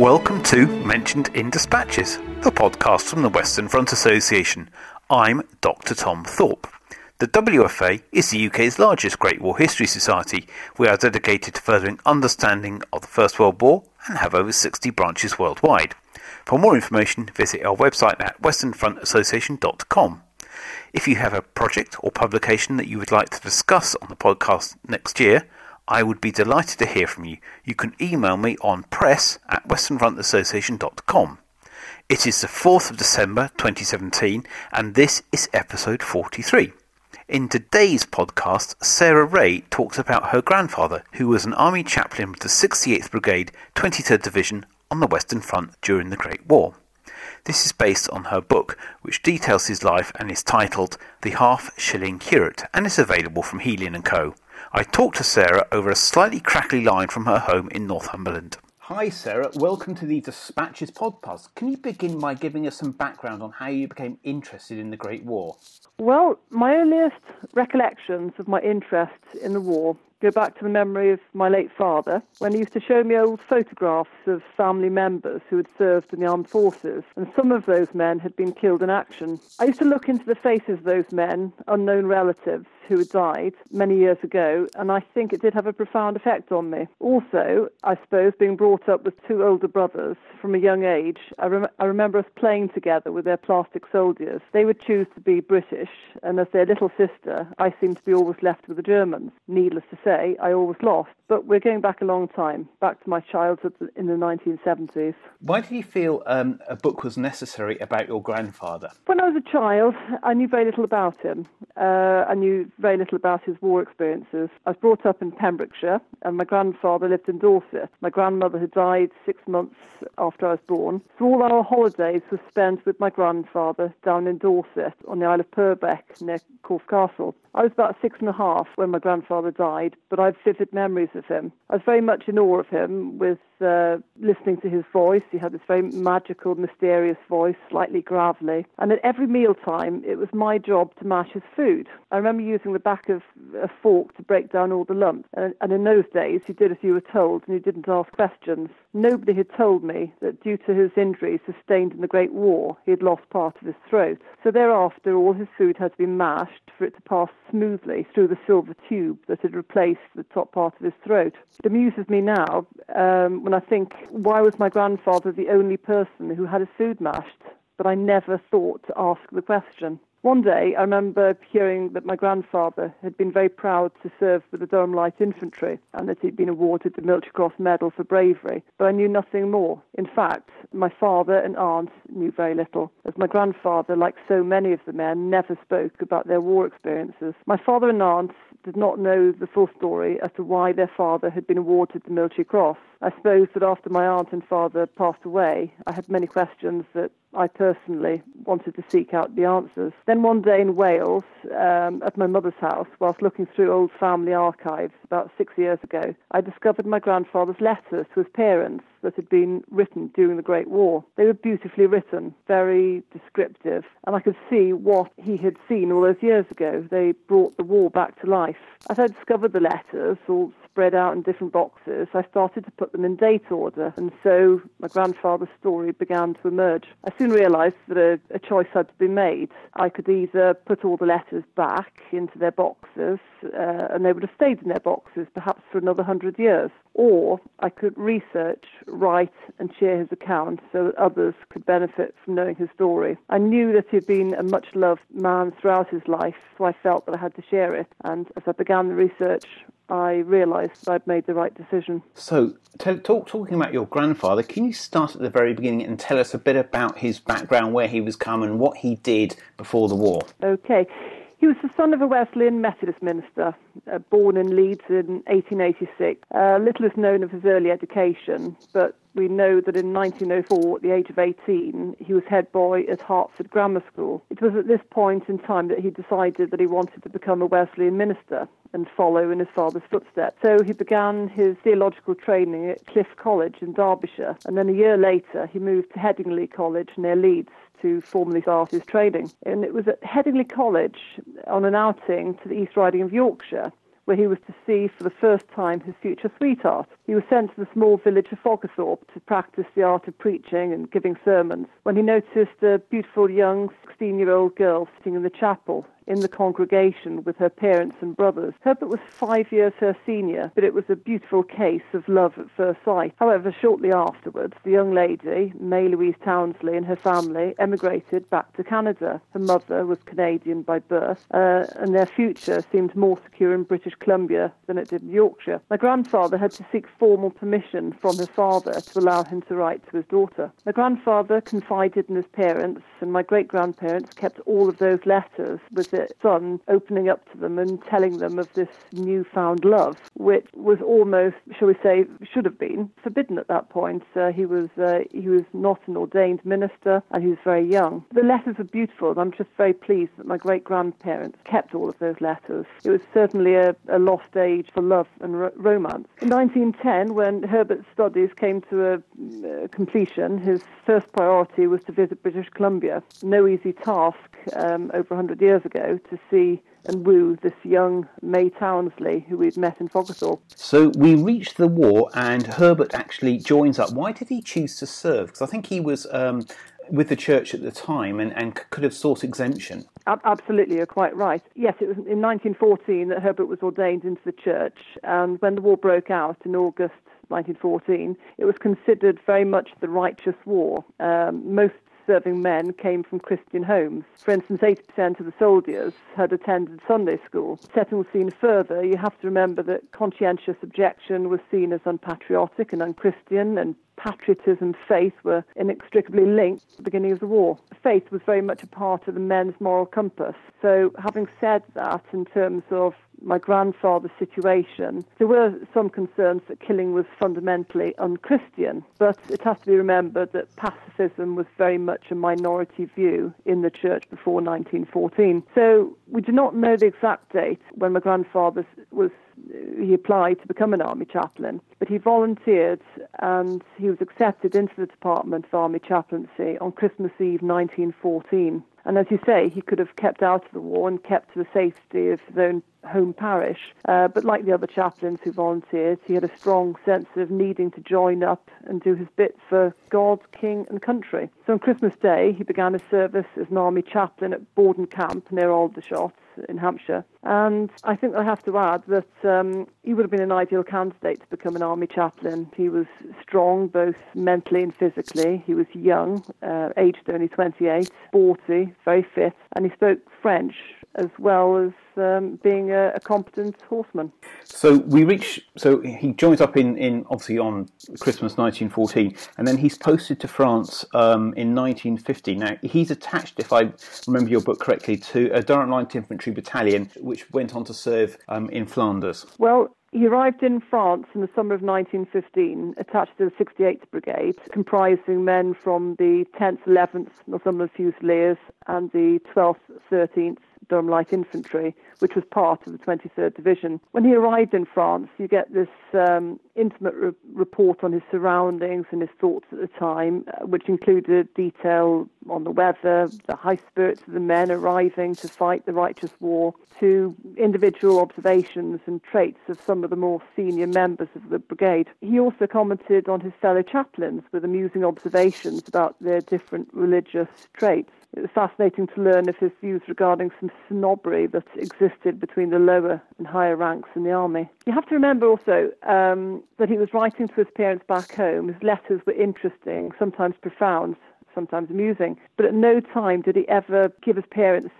Welcome to Mentioned in Dispatches, the podcast from the Western Front Association. I'm Dr. Tom Thorpe. The WFA is the UK's largest Great War History Society. We are dedicated to furthering understanding of the First World War and have over 60 branches worldwide. For more information, visit our website at westernfrontassociation.com. If you have a project or publication that you would like to discuss on the podcast next year, I would be delighted to hear from you. You can email me on press at westernfrontassociation.com. It is the 4th of December 2017, and this is episode 43. In today's podcast, Sarah Reay talks about her grandfather, who was an army chaplain with the 68th Brigade, 23rd Division on the Western Front during the Great War. This is based on her book, which details his life and is titled The Half Shilling Curate and is available from Helion & Co. I talked to Sarah over a slightly crackly line from her home in Northumberland. Hi, Sarah. Welcome to the Dispatches podcast. Can you begin by giving us some background on how you became interested in the Great War? Well, my earliest recollections of my interest in the war go back to the memory of my late father when he used to show me old photographs of family members who had served in the armed forces, and some of those men had been killed in action. I used to look into the faces of those men, unknown relatives, who had died many years ago, and I think it did have a profound effect on me. Also, I suppose, being brought up with two older brothers from a young age, I, rem- I remember us playing together with their plastic soldiers. They would choose to be British, and as their little sister, I seemed to be always left with the Germans. Needless to say, I always lost. But we're going back a long time, back to my childhood in the 1970s. Why did you feel um, a book was necessary about your grandfather? When I was a child, I knew very little about him. Uh, I knew very little about his war experiences. I was brought up in Pembrokeshire, and my grandfather lived in Dorset. My grandmother had died six months after I was born. So all our holidays were spent with my grandfather down in Dorset on the Isle of Purbeck near Corfe Castle. I was about six and a half when my grandfather died, but I have vivid memories of him. I was very much in awe of him with uh, listening to his voice. He had this very magical, mysterious voice, slightly gravelly. And at every mealtime, it was my job to mash his food. I remember using the back of a fork to break down all the lumps. And, and in those days, you did as you were told and you didn't ask questions. Nobody had told me that due to his injuries sustained in the Great War, he had lost part of his throat. So thereafter, all his food had to be mashed for it to pass smoothly through the silver tube that had replaced the top part of his throat. It amuses me now um, when I think, why was my grandfather the only person who had his food mashed? But I never thought to ask the question. One day, I remember hearing that my grandfather had been very proud to serve with the Durham Light Infantry and that he'd been awarded the Military Cross Medal for bravery, but I knew nothing more. In fact, my father and aunt knew very little, as my grandfather, like so many of the men, never spoke about their war experiences. My father and aunt did not know the full story as to why their father had been awarded the Military Cross. I suppose that after my aunt and father passed away, I had many questions that I personally wanted to seek out the answers. Then one day in Wales, um, at my mother's house, whilst looking through old family archives about six years ago, I discovered my grandfather's letters to his parents that had been written during the Great War. They were beautifully written, very descriptive, and I could see what he had seen all those years ago. They brought the war back to life. As I discovered the letters, all spread out in different boxes, I started to put them in date order, and so my grandfather's story began to emerge. I soon realised that a, a choice had to be made. I could either put all the letters back into their boxes, uh, and they would have stayed in their boxes perhaps for another hundred years, or I could research, write, and share his account so that others could benefit from knowing his story. I knew that he had been a much loved man throughout his life, so I felt that I had to share it. And as I began the research, I realised that I'd made the right decision. So, talk, talking about your grandfather, can you start at the very beginning and tell us a bit about his background, where he was come, and what he did before the war? Okay. He was the son of a Wesleyan Methodist minister, uh, born in Leeds in 1886. Uh, little is known of his early education, but we know that in 1904, at the age of 18, he was head boy at Hertford Grammar School. It was at this point in time that he decided that he wanted to become a Wesleyan minister and follow in his father's footsteps. So he began his theological training at Cliff College in Derbyshire, and then a year later he moved to Headingley College near Leeds to formally start his training. And it was at Headingley College on an outing to the East Riding of Yorkshire where he was to see for the first time his future sweetheart. He was sent to the small village of Foggathorpe to practice the art of preaching and giving sermons when he noticed a beautiful young 16 year old girl sitting in the chapel in the congregation with her parents and brothers. Herbert was five years her senior, but it was a beautiful case of love at first sight. However, shortly afterwards, the young lady, May Louise Townsley, and her family emigrated back to Canada. Her mother was Canadian by birth, uh, and their future seemed more secure in British Columbia than it did in Yorkshire. My grandfather had to seek formal permission from his father to allow him to write to his daughter. My grandfather confided in his parents, and my great grandparents kept all of those letters with son opening up to them and telling them of this newfound love, which was almost, shall we say, should have been forbidden at that point. Uh, he was uh, he was not an ordained minister, and he was very young. The letters were beautiful. and I'm just very pleased that my great grandparents kept all of those letters. It was certainly a, a lost age for love and ro- romance. In 1910, when Herbert's studies came to a uh, completion, his first priority was to visit British Columbia. No easy task um, over 100 years ago to see and woo this young May Townsley who we'd met in Foggathorpe. So we reached the war, and Herbert actually joins up. Why did he choose to serve? Because I think he was um, with the church at the time and, and could have sought exemption. Absolutely, you're quite right. Yes, it was in 1914 that Herbert was ordained into the church, and when the war broke out in August 1914, it was considered very much the righteous war. Um, most serving men came from Christian homes. For instance, 80% of the soldiers had attended Sunday school. Setting the scene further, you have to remember that conscientious objection was seen as unpatriotic and unchristian, and patriotism, and faith were inextricably linked at the beginning of the war. Faith was very much a part of the men's moral compass. So, having said that, in terms of my grandfather's situation, there were some concerns that killing was fundamentally unchristian, but it has to be remembered that pacifism was very much a minority view in the church before 1914. So we do not know the exact date when my grandfather was uh, he applied to become an army chaplain, but he volunteered and he was accepted into the Department of Army Chaplaincy on Christmas Eve 1914. And as you say, he could have kept out of the war and kept to the safety of his own home parish. Uh, but like the other chaplains who volunteered, he had a strong sense of needing to join up and do his bit for God, King, and country. So on Christmas Day, he began his service as an army chaplain at Bordon Camp near Aldershot in Hampshire. And I think I have to add that um, he would have been an ideal candidate to become an army chaplain. He was strong, both mentally and physically. He was young, uh, aged only 28, sporty, very fit, and he spoke French as well as um, being a, a, competent horseman. So we reach. So he joins up in, in obviously on Christmas 1914, and then he's posted to France um, in 1950. Now he's attached, if I remember your book correctly, to a Durham Light Infantry Battalion, which went on to serve um, in Flanders. Well, he arrived in France in the summer of 1915, attached to the 68th Brigade, comprising men from the 10th, 11th Northumberland Fusiliers and the 12th, 13th Durham Light Infantry, which was part of the 23rd Division. When he arrived in France, you get this um, intimate re- report on his surroundings and his thoughts at the time, uh, which included detail on the weather, the high spirits of the men arriving to fight the righteous war, to individual observations and traits of some of the more senior members of the brigade. He also commented on his fellow chaplains with amusing observations about their different religious traits. It was fascinating to learn of his views regarding some snobbery that existed between the lower and higher ranks in the army. You have to remember also um, that he was writing to his parents back home. His letters were interesting, sometimes profound, sometimes amusing, but at no time did he ever give his parents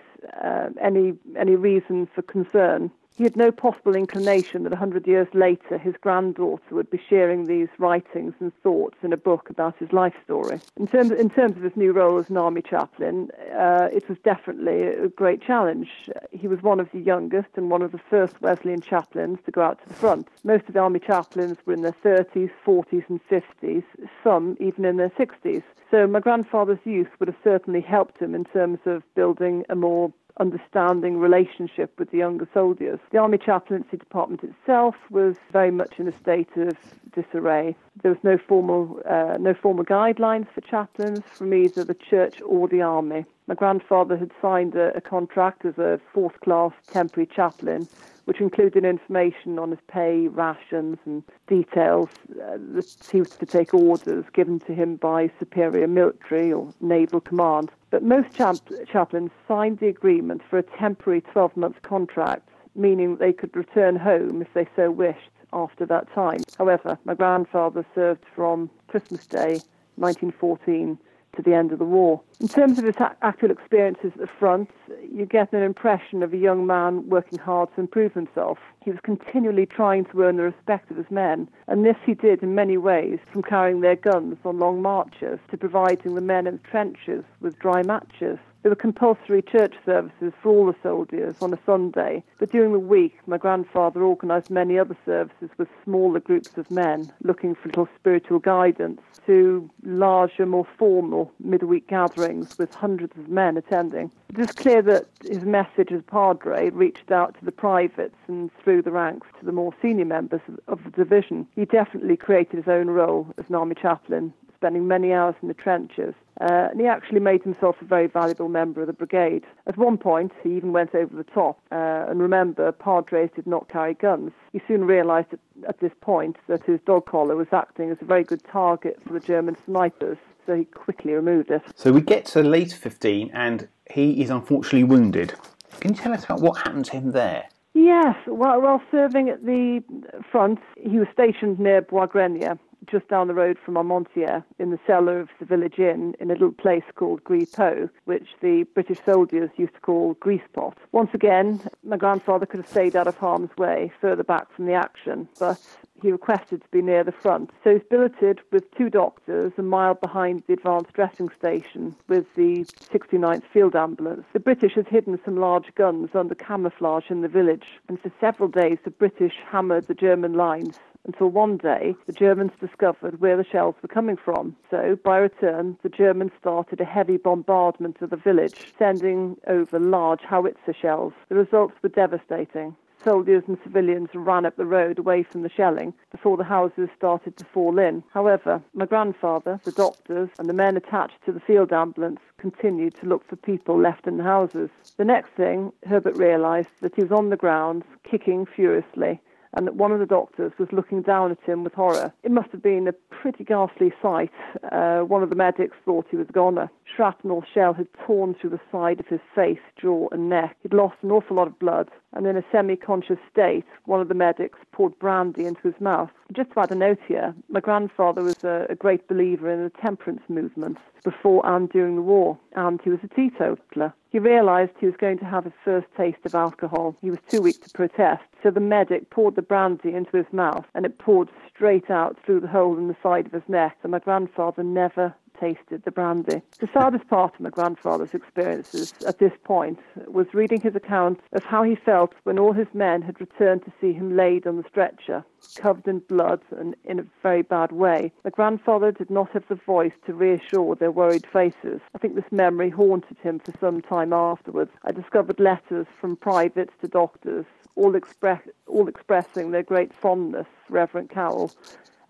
uh, any any reason for concern. He had no possible inclination that a hundred years later his granddaughter would be sharing these writings and thoughts in a book about his life story. In terms, in terms of his new role as an army chaplain, uh, it was definitely a great challenge. He was one of the youngest and one of the first Wesleyan chaplains to go out to the front. Most of the army chaplains were in their 30s, 40s, and 50s, some even in their 60s. So my grandfather's youth would have certainly helped him in terms of building a more understanding relationship with the younger soldiers. The Army Chaplaincy Department itself was very much in a state of disarray. There was no formal, uh, no formal guidelines for chaplains from either the church or the army. My grandfather had signed a, a contract as a fourth class temporary chaplain which included information on his pay, rations, and details uh, that he was to take orders given to him by superior military or naval command. But most chaplains signed the agreement for a temporary 12 month contract, meaning they could return home if they so wished after that time. However, my grandfather served from Christmas Day 1914 to the end of the war. In terms of his actual experiences at the front, you get an impression of a young man working hard to improve himself. He was continually trying to earn the respect of his men, and this he did in many ways, from carrying their guns on long marches to providing the men in the trenches with dry matches. There were compulsory church services for all the soldiers on a Sunday, but during the week, my grandfather organised many other services with smaller groups of men looking for little spiritual guidance to larger, more formal midweek gatherings with hundreds of men attending. It is clear that his message as padre reached out to the privates and through the ranks to the more senior members of the division. He definitely created his own role as an army chaplain spending many hours in the trenches. Uh, and he actually made himself a very valuable member of the brigade. At one point, he even went over the top. Uh, and remember, Padres did not carry guns. He soon realized at, at this point that his dog collar was acting as a very good target for the German snipers, so he quickly removed it. So we get to late 15, and he is unfortunately wounded. Can you tell us about what happened to him there? Yes, while, while serving at the front, he was stationed near Bois Grenier, just down the road from Armentières, in the cellar of the village inn, in a little place called Gris Pot, which the British soldiers used to call Greasepot. Once again, my grandfather could have stayed out of harm's way, further back from the action, but he requested to be near the front. So he's billeted with two doctors a mile behind the advanced dressing station with the 69th Field Ambulance. The British had hidden some large guns under camouflage in the village, and for several days the British hammered the German lines until one day the Germans discovered where the shells were coming from. So, by return, the Germans started a heavy bombardment of the village, sending over large howitzer shells. The results were devastating. Soldiers and civilians ran up the road away from the shelling before the houses started to fall in. However, my grandfather, the doctors, and the men attached to the field ambulance continued to look for people left in the houses. The next thing, Herbert realized that he was on the ground, kicking furiously and that one of the doctors was looking down at him with horror. It must have been a pretty ghastly sight. Uh, one of the medics thought he was gone a goner. Shrapnel shell had torn through the side of his face, jaw, and neck. He'd lost an awful lot of blood, and in a semi conscious state, one of the medics poured brandy into his mouth. Just to add a note here, my grandfather was a, a great believer in the temperance movement before and during the war, and he was a teetotaler. He realised he was going to have his first taste of alcohol. He was too weak to protest, so the medic poured the brandy into his mouth, and it poured straight out through the hole in the side of his neck, and my grandfather never tasted the brandy. The saddest part of my grandfather's experiences at this point was reading his account of how he felt when all his men had returned to see him laid on the stretcher, covered in blood and in a very bad way. My grandfather did not have the voice to reassure their worried faces. I think this memory haunted him for some time afterwards. I discovered letters from privates to doctors, all, express, all expressing their great fondness for Reverend Cowell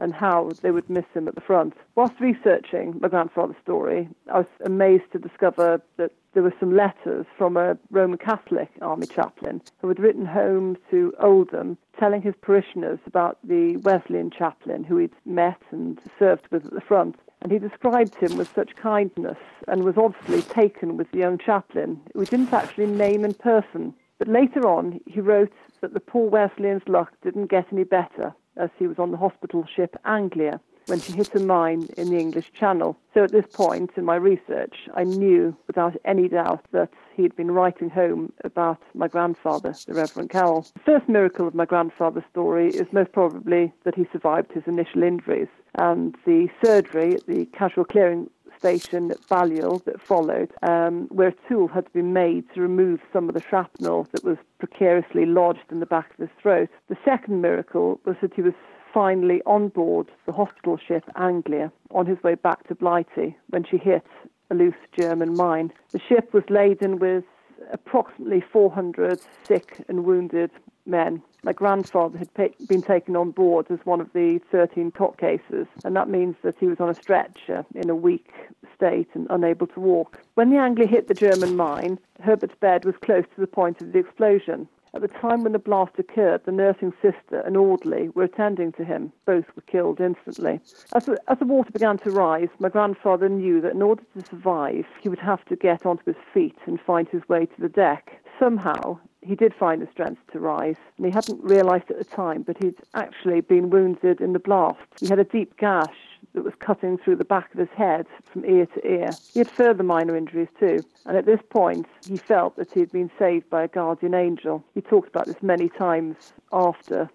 and how they would miss him at the front. Whilst researching my grandfather's story, I was amazed to discover that there were some letters from a Roman Catholic army chaplain who had written home to Oldham telling his parishioners about the Wesleyan chaplain who he'd met and served with at the front. And he described him with such kindness and was obviously taken with the young chaplain, who didn't actually name in person. But later on, he wrote that the poor Wesleyan's luck didn't get any better as he was on the hospital ship Anglia when she hit a mine in the English Channel. So at this point in my research, I knew without any doubt that he had been writing home about my grandfather, the Reverend Cowell. The first miracle of my grandfather's story is most probably that he survived his initial injuries, and the surgery at the casual clearing station at Bailleul that followed, um, where a tool had to be made to remove some of the shrapnel that was precariously lodged in the back of his throat. The second miracle was that he was finally on board the hospital ship Anglia on his way back to Blighty when she hit a loose German mine. The ship was laden with approximately 400 sick and wounded men. My grandfather had been taken on board as one of the 13 top cases, and that means that he was on a stretcher in a weak state and unable to walk. When the Anglia hit the German mine, Herbert's bed was close to the point of the explosion, At the time when the blast occurred, the nursing sister and orderly were attending to him. Both were killed instantly. As the, as the water began to rise, my grandfather knew that in order to survive, he would have to get onto his feet and find his way to the deck. Somehow, he did find the strength to rise, and he hadn't realised at the time, but he'd actually been wounded in the blast. He had a deep gash that was cutting through the back of his head from ear to ear. He had further minor injuries too, and at this point he felt that he had been saved by a guardian angel. He talked about this many times after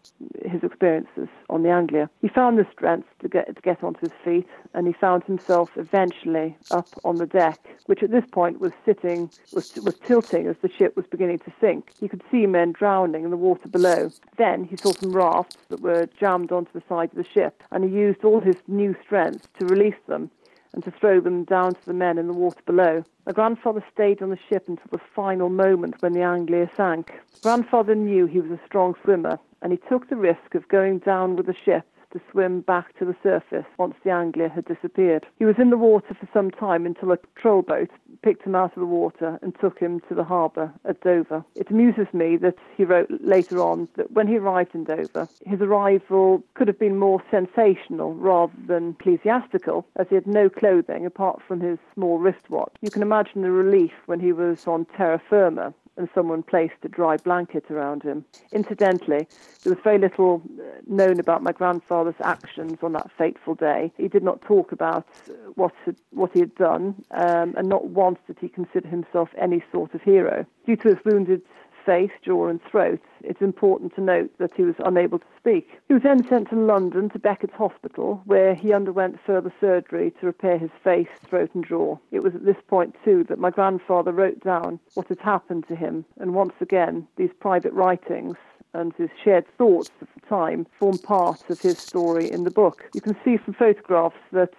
his experiences on the Anglia. He found the strength to get to get onto his feet, and he found himself eventually up on the deck, which at this point was sitting was was tilting as the ship was beginning to sink. He could see men drowning in the water below. Then he saw some rafts that were jammed onto the side of the ship, and he used all his new strength to release them and to throw them down to the men in the water below. My grandfather stayed on the ship until the final moment when the Anglia sank. Grandfather knew he was a strong swimmer, and he took the risk of going down with the ship to swim back to the surface once the Anglia had disappeared. He was in the water for some time until a patrol boat picked him out of the water and took him to the harbour at Dover. It amuses me that he wrote later on that when he arrived in Dover, his arrival could have been more sensational rather than ecclesiastical, as he had no clothing apart from his small wristwatch. You can imagine the relief when he was on terra firma and someone placed a dry blanket around him. Incidentally, there was very little uh, known about my grandfather's actions on that fateful day. He did not talk about uh, what what he had done, um, and not once did he consider himself any sort of hero. Due to his wounded face, jaw, and throat, it's important to note that he was unable to speak. He was then sent to London to Beckett's Hospital, where he underwent further surgery to repair his face, throat, and jaw. It was at this point, too, that my grandfather wrote down what had happened to him, and once again, these private writings and his shared thoughts at the time form part of his story in the book. You can see from photographs that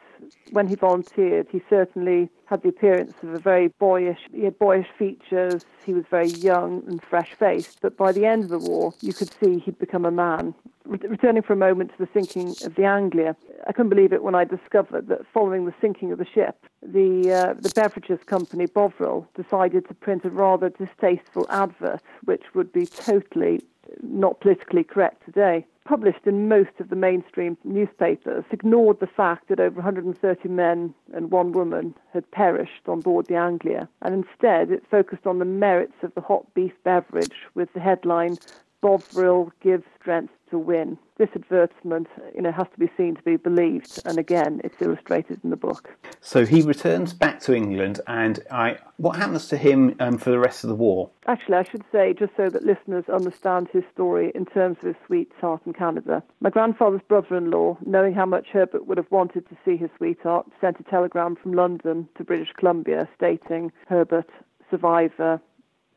when he volunteered, he certainly had the appearance of a very boyish, he had boyish features, he was very young and fresh faced, but by the end of the war, you could see he'd become a man. returning for a moment to the sinking of the Anglia, I couldn't believe it when I discovered that following the sinking of the ship, the, uh, the beverages company Bovril decided to print a rather distasteful advert, which would be totally not politically correct today published in most of the mainstream newspapers, ignored the fact that over 130 men and one woman had perished on board the Anglia, and instead it focused on the merits of the hot beef beverage with the headline Bovril gives strength to win. This advertisement, you know, has to be seen to be believed, and again, it's illustrated in the book. So he returns back to England, and I, what happens to him um, for the rest of the war? Actually, I should say, just so that listeners understand his story in terms of his sweetheart in Canada. My grandfather's brother-in-law, knowing how much Herbert would have wanted to see his sweetheart, sent a telegram from London to British Columbia stating, "Herbert, survivor,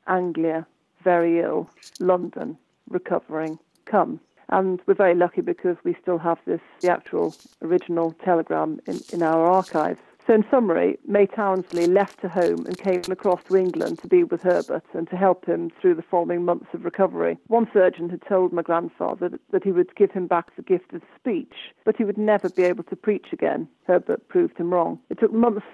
Anglia, very ill, London, recovering, come." And we're very lucky because we still have this, the actual original telegram in, in our archives. So, in summary, May Townsley left her home and came across to England to be with Herbert and to help him through the following months of recovery. One surgeon had told my grandfather that, that he would give him back the gift of speech, but he would never be able to preach again. Herbert proved him wrong. It took months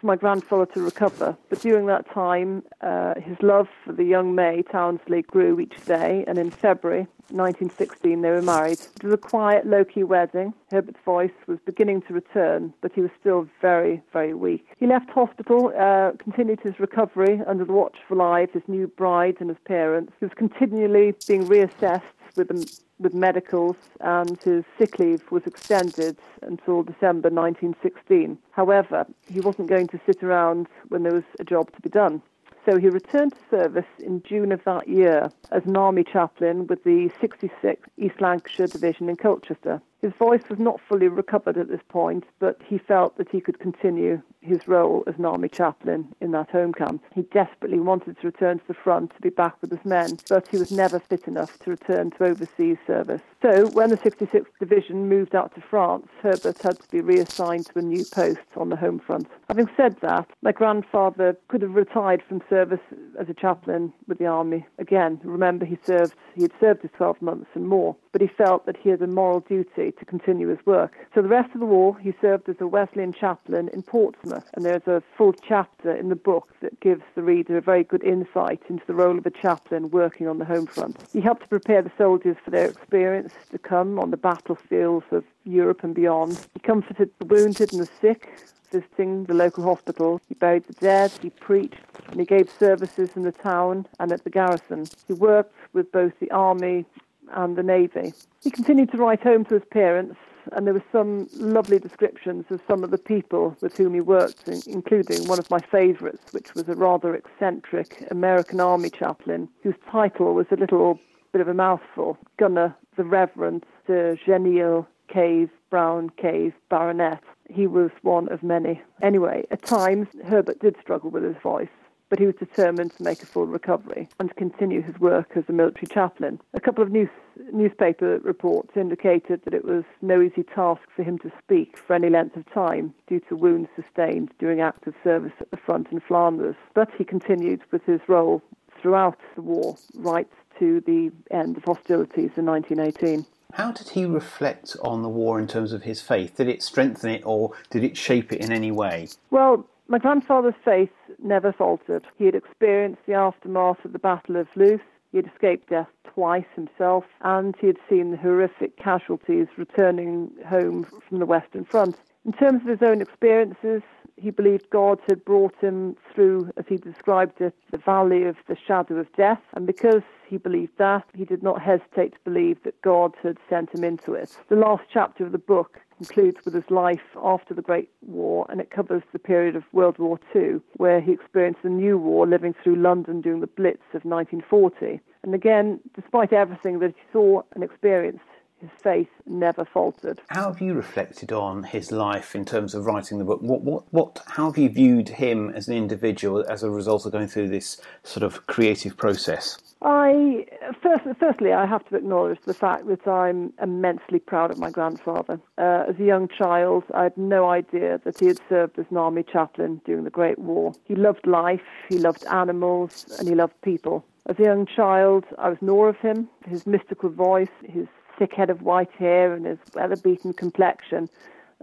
for my grandfather to recover. But during that time, uh, his love for the young May Townsley grew each day, and in February 1916 they were married. It was a quiet, low-key wedding. Herbert's voice was beginning to return, but he was still very, very weak. He left hospital, uh, continued his recovery under the watchful eye of his new bride and his parents. He was continually being reassessed with with medicals, and his sick leave was extended until December 1916. However, he wasn't going to sit around when there was a job to be done. So he returned to service in June of that year as an army chaplain with the 66th East Lancashire Division in Colchester. His voice was not fully recovered at this point, but he felt that he could continue his role as an army chaplain in that home camp. He desperately wanted to return to the front to be back with his men, but he was never fit enough to return to overseas service. So, when the 66th Division moved out to France, Herbert had to be reassigned to a new post on the home front. Having said that, my grandfather could have retired from service as a chaplain with the army. Again, remember he served he had served his 12 months and more. but he felt that he had a moral duty to continue his work. So the rest of the war, he served as a Wesleyan chaplain in Portsmouth, and there's a full chapter in the book that gives the reader a very good insight into the role of a chaplain working on the home front. He helped to prepare the soldiers for their experience to come on the battlefields of Europe and beyond. He comforted the wounded and the sick, visiting the local hospital. He buried the dead, he preached, and he gave services in the town and at the garrison. He worked with both the army and the navy. He continued to write home to his parents, and there were some lovely descriptions of some of the people with whom he worked, including one of my favourites, which was a rather eccentric American Army chaplain whose title was a little bit of a mouthful Gunner the Reverend Sir Genille Cave Brown Cave Baronet. He was one of many. Anyway, at times, Herbert did struggle with his voice, but he was determined to make a full recovery and to continue his work as a military chaplain. A couple of news, newspaper reports indicated that it was no easy task for him to speak for any length of time due to wounds sustained during active service at the front in Flanders, but he continued with his role throughout the war, right to the end of hostilities in 1918. How did he reflect on the war in terms of his faith? Did it strengthen it or did it shape it in any way? Well, my grandfather's faith never faltered. He had experienced the aftermath of the Battle of Loos. He had escaped death twice himself, and he had seen the horrific casualties returning home from the Western Front. In terms of his own experiences, he believed God had brought him through, as he described it, the valley of the shadow of death. And because he believed that, he did not hesitate to believe that God had sent him into it. The last chapter of the book concludes with his life after the Great War, and it covers the period of World War II, where he experienced the new war living through London during the Blitz of 1940. And again, despite everything that he saw and experienced, his faith never faltered. How have you reflected on his life in terms of writing the book? What, what, what, how have you viewed him as an individual as a result of going through this sort of creative process? I first, firstly, I have to acknowledge the fact that I'm immensely proud of my grandfather. Uh, as a young child, I had no idea that he had served as an army chaplain during the Great War. He loved life, he loved animals, and he loved people. As a young child, I was in awe of him, his mystical voice, his thick head of white hair and his weather-beaten complexion.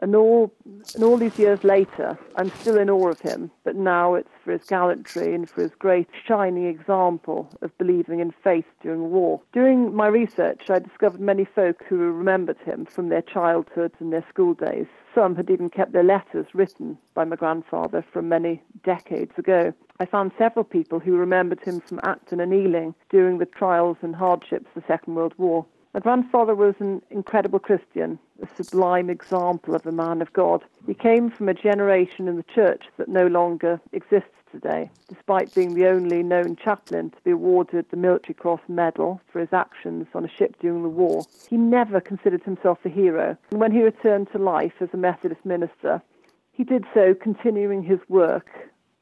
And all, and all these years later, I'm still in awe of him, but now it's for his gallantry and for his great shining example of believing in faith during war. During my research, I discovered many folk who remembered him from their childhoods and their school days. Some had even kept their letters written by my grandfather from many decades ago. I found several people who remembered him from Acton and Ealing during the trials and hardships of the Second World War. My grandfather was an incredible Christian, a sublime example of a man of God. He came from a generation in the church that no longer exists today, despite being the only known chaplain to be awarded the Military Cross Medal for his actions on a ship during the war. He never considered himself a hero, and when he returned to life as a Methodist minister, he did so continuing his work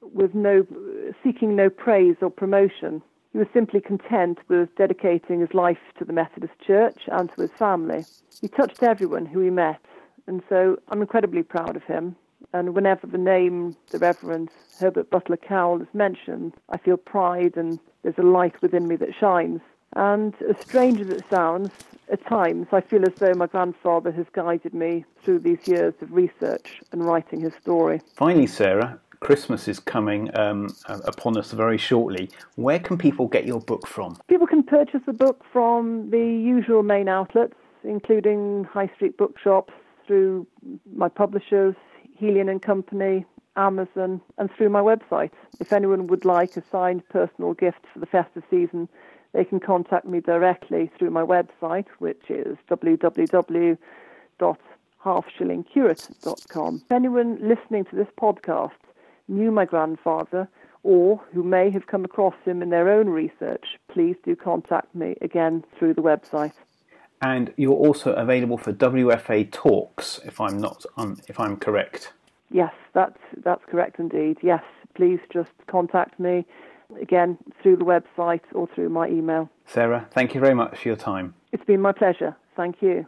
with no seeking no praise or promotion. He was simply content with dedicating his life to the Methodist Church and to his family. He touched everyone who he met, and so I'm incredibly proud of him. And whenever the name, the Reverend Herbert Butler Cowell, is mentioned, I feel pride and there's a light within me that shines. And as strange as it sounds, at times I feel as though my grandfather has guided me through these years of research and writing his story. Finally, Sarah, Christmas is coming um, upon us very shortly. Where can people get your book from? People can purchase the book from the usual main outlets, including high street bookshops, through my publishers, Helion and Company, Amazon, and through my website. If anyone would like a signed personal gift for the festive season, they can contact me directly through my website, which is www.halfshillingcurate.com. If anyone listening to this podcast knew my grandfather or who may have come across him in their own research, please do contact me again through the website. And you're also available for WFA talks, if I'm not um, if I'm correct. Yes, that's that's correct indeed. Yes, please just contact me again through the website or through my email. Sarah, thank you very much for your time. It's been my pleasure. Thank you.